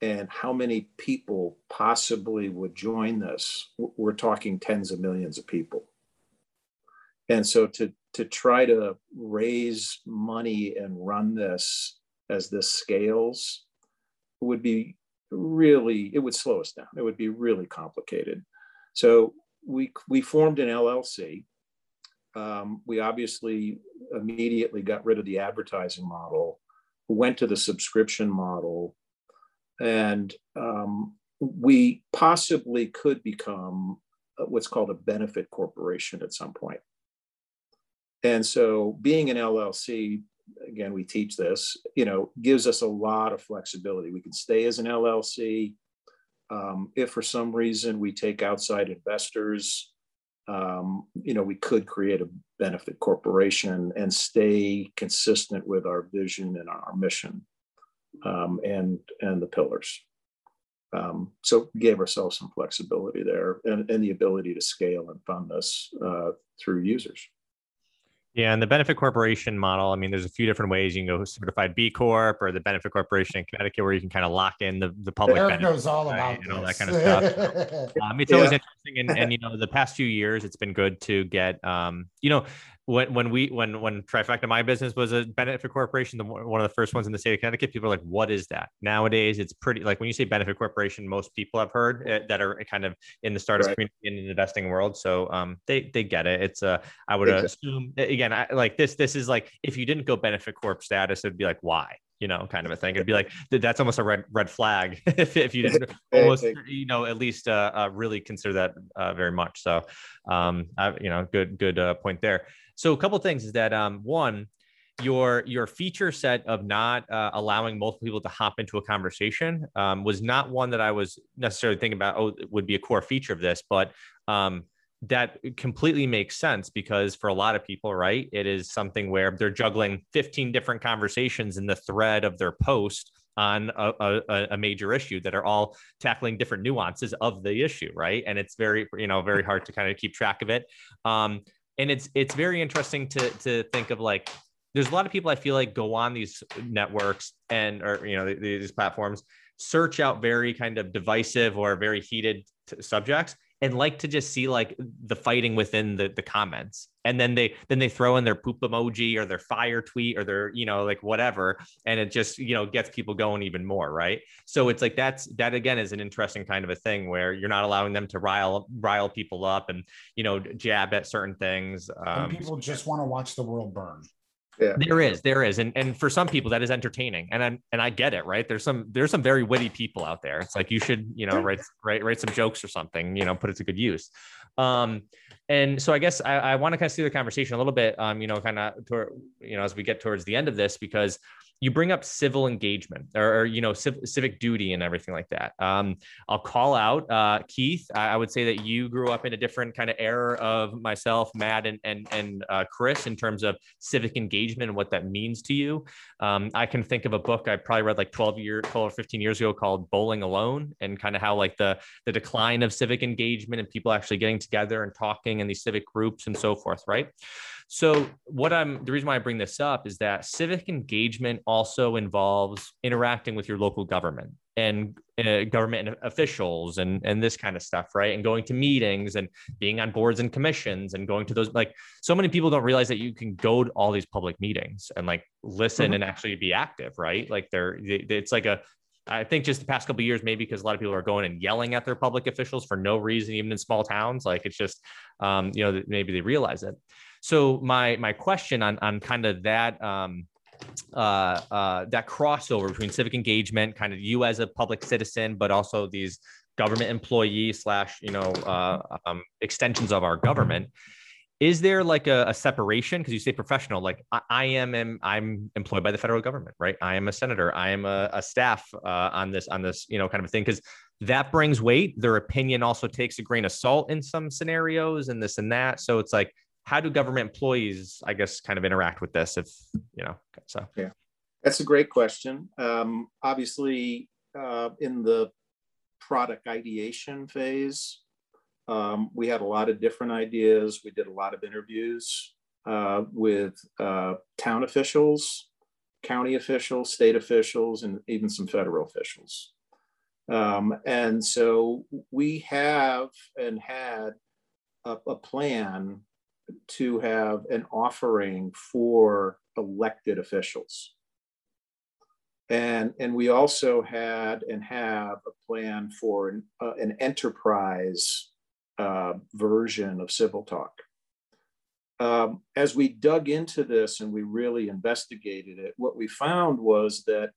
and how many people possibly would join this, we're talking tens of millions of people. And so to to try to raise money and run this as this scales would be really it would slow us down. It would be really complicated. So we we formed an llc um, we obviously immediately got rid of the advertising model went to the subscription model and um, we possibly could become what's called a benefit corporation at some point and so being an LLC, again, we teach this, you know, gives us a lot of flexibility. We can stay as an LLC. Um, if for some reason we take outside investors, um, you know, we could create a benefit corporation and stay consistent with our vision and our mission um, and and the pillars. Um, so gave ourselves some flexibility there and, and, the ability to scale and fund this uh, through users. Yeah, and the benefit corporation model. I mean, there's a few different ways you can go certified B Corp or the benefit corporation in Connecticut, where you can kind of lock in the, the public Eric knows all about and all that kind of stuff. [laughs] um, it's yeah. always interesting, and, and you know, the past few years, it's been good to get um, you know, when when we when when trifecta my business was a benefit corporation the one of the first ones in the state of connecticut people are like what is that nowadays it's pretty like when you say benefit corporation most people have heard it, that are kind of in the startup right. community in the investing world so um they they get it it's uh i would exactly. assume again I, like this this is like if you didn't go benefit corp status it'd be like why you know, kind of a thing. It'd be like that's almost a red red flag [laughs] if, if you didn't [laughs] almost you know at least uh, uh, really consider that uh, very much. So, um, I, you know, good good uh, point there. So a couple things is that um, one, your your feature set of not uh, allowing multiple people to hop into a conversation um, was not one that I was necessarily thinking about. Oh, would be a core feature of this, but um, that completely makes sense because for a lot of people, right, it is something where they're juggling 15 different conversations in the thread of their post on a, a, a, major issue that are all tackling different nuances of the issue, right? And it's very, you know, very hard to kind of keep track of it. Um, and it's it's very interesting to to think of like there's a lot of people I feel like go on these networks and or you know these platforms search out very kind of divisive or very heated t- subjects and like to just see like the fighting within the, the comments. And then they then they throw in their poop emoji or their fire tweet or their you know like whatever. And it just you know gets people going even more right? So it's like that's that again is an interesting kind of a thing where you're not allowing them to rile rile people up and you know jab at certain things um, people just want to watch the world burn yeah. There is, there is, and and for some people that is entertaining, and I and I get it, right? There's some there's some very witty people out there. It's like you should you know write write write some jokes or something, you know, put it to good use. Um, and so I guess I, I want to kind of see the conversation a little bit, um, you know, kind of toward, you know as we get towards the end of this because you bring up civil engagement or, or you know civ- civic duty and everything like that. Um, i'll call out uh, keith. I, I, would say that you grew up in a different kind of era of myself matt and and, and uh, chris in terms of civic engagement and what that means to you. Um, i can think of a book i probably read like 12 year 12 or 15 years ago called bowling alone and kind of how like the the decline of civic engagement and people actually getting together and talking in these civic groups and so forth right so, what I'm the reason why I bring this up is that civic engagement also involves interacting with your local government and uh, government officials and and this kind of stuff, right? And going to meetings and being on boards and commissions and going to those like so many people don't realize that you can go to all these public meetings and like listen mm-hmm. and actually be active, right? Like they're they, it's like a I think just the past couple years, maybe because a lot of people are going and yelling at their public officials for no reason, even in small towns. Like it's just, um, you know, maybe they realize it. So my my question on on kind of that um, uh, uh, that crossover between civic engagement, kind of you as a public citizen, but also these government employees slash you know uh, um, extensions of our government. Is there like a, a separation? Because you say professional, like I, I, am, am, I'm employed by the federal government, right? I am a senator. I am a, a staff uh, on this on this you know kind of thing because that brings weight. Their opinion also takes a grain of salt in some scenarios and this and that. So it's like how do government employees, I guess, kind of interact with this? If you know, so yeah, that's a great question. Um, obviously, uh, in the product ideation phase, um, we had a lot of different ideas. We did a lot of interviews uh, with uh, town officials, county officials, state officials, and even some federal officials. Um, and so we have and had a, a plan to have an offering for elected officials. And, and we also had and have a plan for an, uh, an enterprise uh, version of Civil Talk. Um, as we dug into this and we really investigated it, what we found was that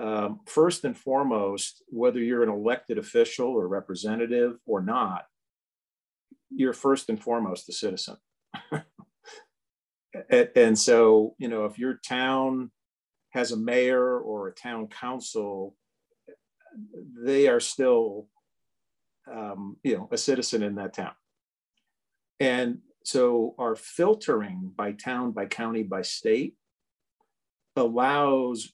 um, first and foremost, whether you're an elected official or representative or not, you're first and foremost a citizen and, and so, you know, if your town has a mayor or a town council, they are still, um, you know, a citizen in that town. And so our filtering by town, by county, by state allows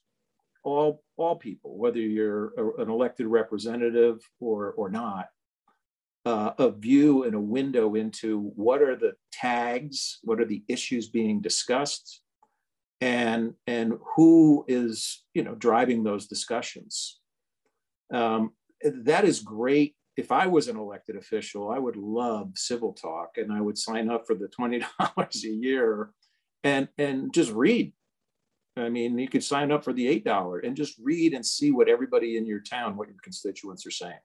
all all people, whether you're an elected representative or or not, uh, a view and a window into what are the tags, what are the issues being discussed, and and who is you know driving those discussions. Um, that is great. If I was an elected official, I would love civil talk, and I would sign up for the twenty [laughs] dollars a year, and and just read. I mean, you could sign up for the eight dollar and just read and see what everybody in your town, what your constituents are saying.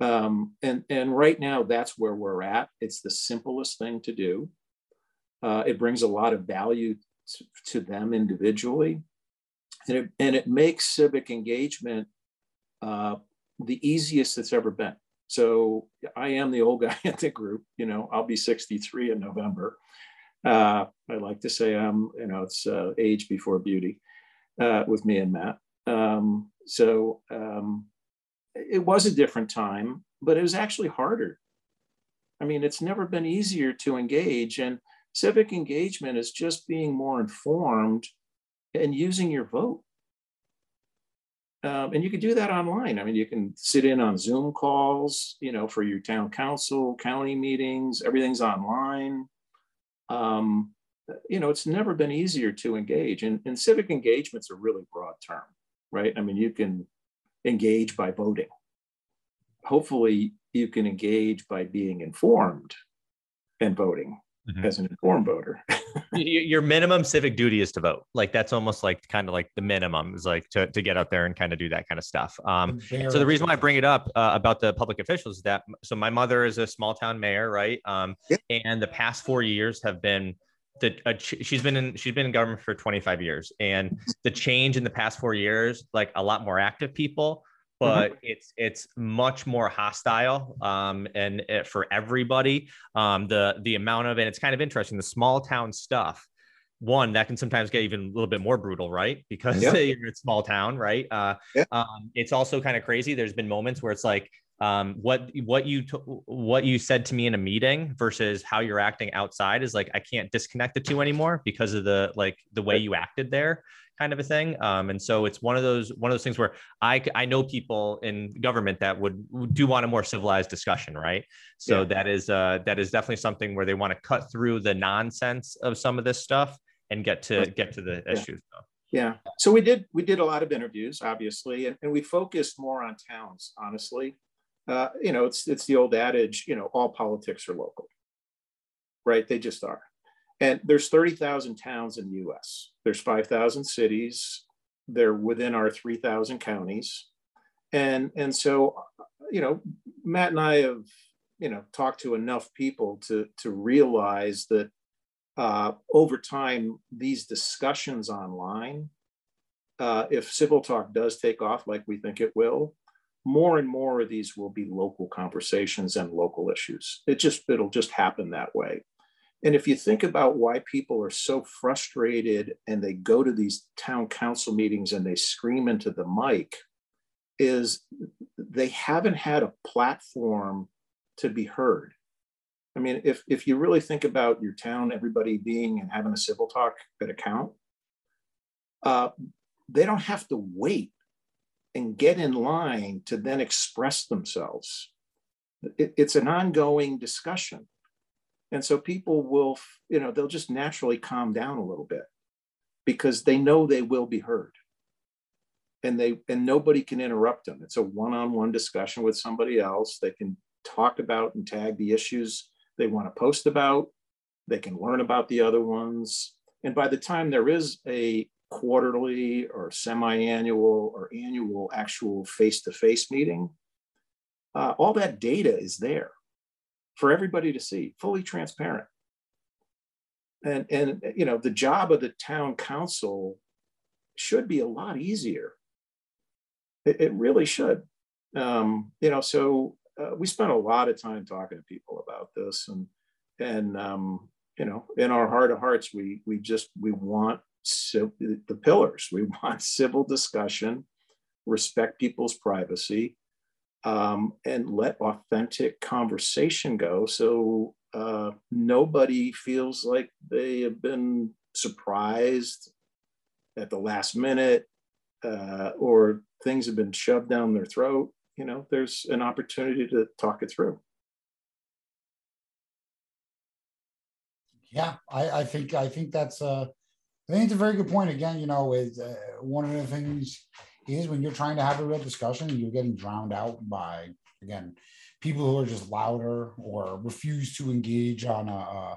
Um, and, and right now, that's where we're at. It's the simplest thing to do. Uh, it brings a lot of value to, to them individually. And it, and it makes civic engagement uh, the easiest it's ever been. So I am the old [laughs] guy at the group. You know, I'll be 63 in November. Uh, I like to say I'm, you know, it's uh, age before beauty uh, with me and Matt. Um, so um, it was a different time, but it was actually harder. I mean, it's never been easier to engage. And civic engagement is just being more informed and using your vote. Um, and you can do that online. I mean, you can sit in on Zoom calls, you know, for your town council, county meetings, everything's online. Um, you know, it's never been easier to engage. And, and civic engagement's a really broad term, right? I mean, you can engage by voting. Hopefully, you can engage by being informed and voting mm-hmm. as an informed voter. [laughs] Your minimum civic duty is to vote. Like that's almost like kind of like the minimum is like to, to get out there and kind of do that kind of stuff. Um, so the reason why I bring it up uh, about the public officials is that so my mother is a small town mayor, right? Um, and the past four years have been the uh, she's been in she's been in government for 25 years and [laughs] the change in the past four years like a lot more active people Mm-hmm. but mm-hmm. it's it's much more hostile um, and it, for everybody. Um, the the amount of and it's kind of interesting the small town stuff. One that can sometimes get even a little bit more brutal, right? Because yep. [laughs] you're a small town, right? Uh, um, it's also kind of crazy. There's been moments where it's like um, what what you t- what you said to me in a meeting versus how you're acting outside is like I can't disconnect the two anymore because of the like the way you acted there kind of a thing. Um, and so it's one of those one of those things where I I know people in government that would do want a more civilized discussion, right? So yeah. that is uh, that is definitely something where they want to cut through the nonsense of some of this stuff and get to get to the yeah. issues. Yeah. So we did we did a lot of interviews, obviously, and, and we focused more on towns, honestly. Uh, you know, it's it's the old adage, you know, all politics are local. Right? They just are. And there's 30,000 towns in the US. There's 5,000 cities. They're within our 3,000 counties. And, and so, you know, Matt and I have, you know, talked to enough people to, to realize that uh, over time, these discussions online, uh, if Civil Talk does take off like we think it will, more and more of these will be local conversations and local issues. It just, it'll just happen that way. And if you think about why people are so frustrated and they go to these town council meetings and they scream into the mic, is they haven't had a platform to be heard. I mean, if, if you really think about your town, everybody being and having a civil talk at a count, uh, they don't have to wait and get in line to then express themselves. It, it's an ongoing discussion. And so people will, you know, they'll just naturally calm down a little bit because they know they will be heard. And they and nobody can interrupt them. It's a one-on-one discussion with somebody else. They can talk about and tag the issues they want to post about. They can learn about the other ones. And by the time there is a quarterly or semi-annual or annual actual face-to-face meeting, uh, all that data is there for everybody to see, fully transparent. And, and you know, the job of the town council should be a lot easier. It, it really should. Um, you know, so uh, we spent a lot of time talking to people about this, and and um, you know, in our heart of hearts, we we just we want the pillars. We [laughs] want civil discussion, respect people's privacy, um, and let authentic conversation go. So uh, nobody feels like they have been surprised at the last minute uh, or things have been shoved down their throat. You know there's an opportunity to talk it through. Yeah i, I think i think that's uh i think it's a very good point. Again you know is uh, one of the things is when you're trying to have a real discussion you're getting drowned out by again people who are just louder or refuse to engage on a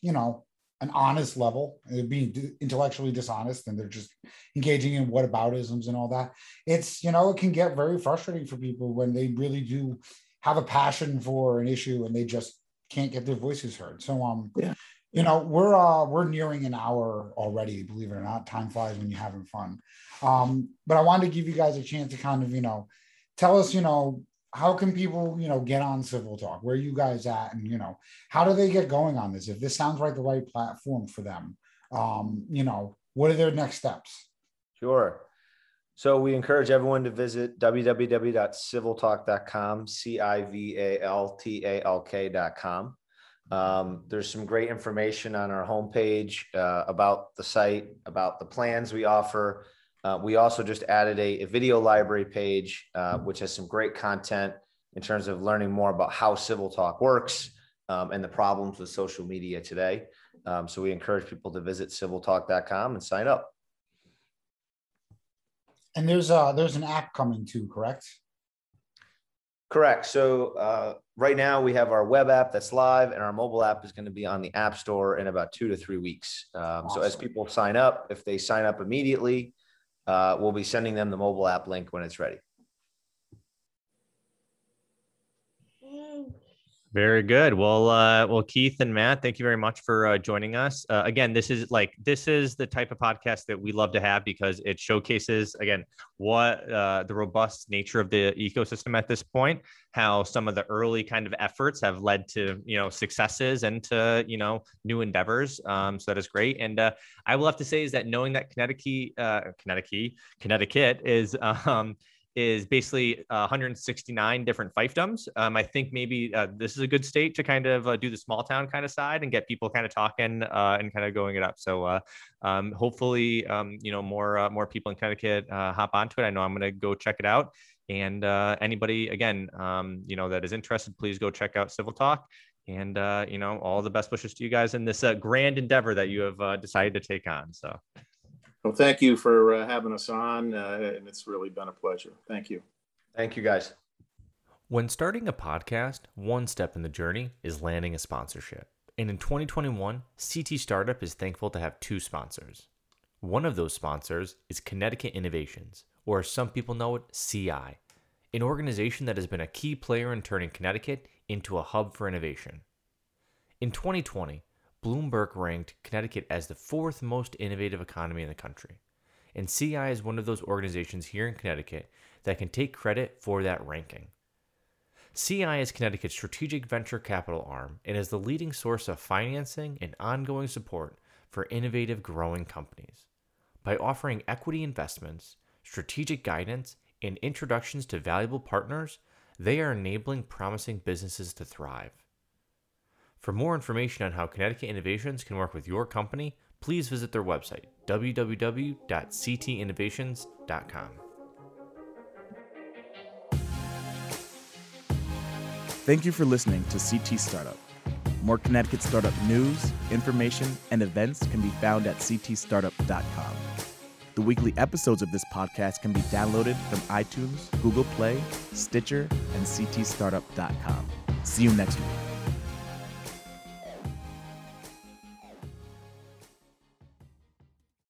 you know an honest level. Being intellectually dishonest and they're just engaging in whataboutisms and all that. It's you know it can get very frustrating for people when they really do have a passion for an issue and they just can't get their voices heard. So um yeah. you know we're uh we're nearing an hour already believe it or not. Time flies when you're having fun. Um but i wanted to give you guys a chance to kind of you know tell us you know how can people you know get on civil talk? Where you guys at? And you know how do they get going on this? If this sounds like the right platform for them um you know what are their next steps? Sure so we encourage everyone to visit www.civiltalk.com, c-i-v-a-l-t-a-l-k.com um, there's some great information on our homepage uh, about the site, about the plans we offer. Uh, we also just added a, a video library page, uh, which has some great content in terms of learning more about how Civil Talk works um, and the problems with social media today. Um, so we encourage people to visit civiltalk.com and sign up. And there's uh there's an app coming too, correct? Correct. So uh, right now we have our web app that's live, and our mobile app is going to be on the App Store in about two to three weeks. Um, awesome. So as people sign up, if they sign up immediately, uh, we'll be sending them the mobile app link when it's ready. Very good. Well, uh, well, Keith and Matt, thank you very much for uh, joining us. Uh, again, this is like this is the type of podcast that we love to have because it showcases again what uh, the robust nature of the ecosystem at this point, how some of the early kind of efforts have led to you know successes and to you know new endeavors. Um, so that is great. And uh, I will have to say is that knowing that Connecticut, uh, Connecticut, Connecticut is [laughs] um, is basically uh, 169 different fiefdoms. Um, I think maybe uh, this is a good state to kind of uh, do the small town kind of side and get people kind of talking uh, and kind of going it up. So uh, um, hopefully, um, you know, more uh, more people in Connecticut hop onto it. I know I'm going to go check it out. And anybody, again, um, you know, that is interested, please go check out Civil Talk. And you know, all the best wishes to you guys in this grand endeavor that you have decided to take on. So. Well, thank you for uh, having us on, uh, and it's really been a pleasure. Thank you. Thank you, guys. When starting a podcast, one step in the journey is landing a sponsorship. And in 2021, CT Startup is thankful to have two sponsors. One of those sponsors is Connecticut Innovations, or as some people know it, CI, an organization that has been a key player in turning Connecticut into a hub for innovation. In 2020, Bloomberg ranked Connecticut as the fourth most innovative economy in the country. And CI is one of those organizations here in Connecticut that can take credit for that ranking. CI is Connecticut's strategic venture capital arm and is the leading source of financing and ongoing support for innovative growing companies. By offering equity investments, strategic guidance, and introductions to valuable partners, they are enabling promising businesses to thrive. For more information on how Connecticut Innovations can work with your company, please visit their website, www.ctinnovations.com. Thank you for listening to CT Startup. More Connecticut startup news, information, and events can be found at ctstartup.com. The weekly episodes of this podcast can be downloaded from iTunes, Google Play, Stitcher, and ctstartup.com. See you next week.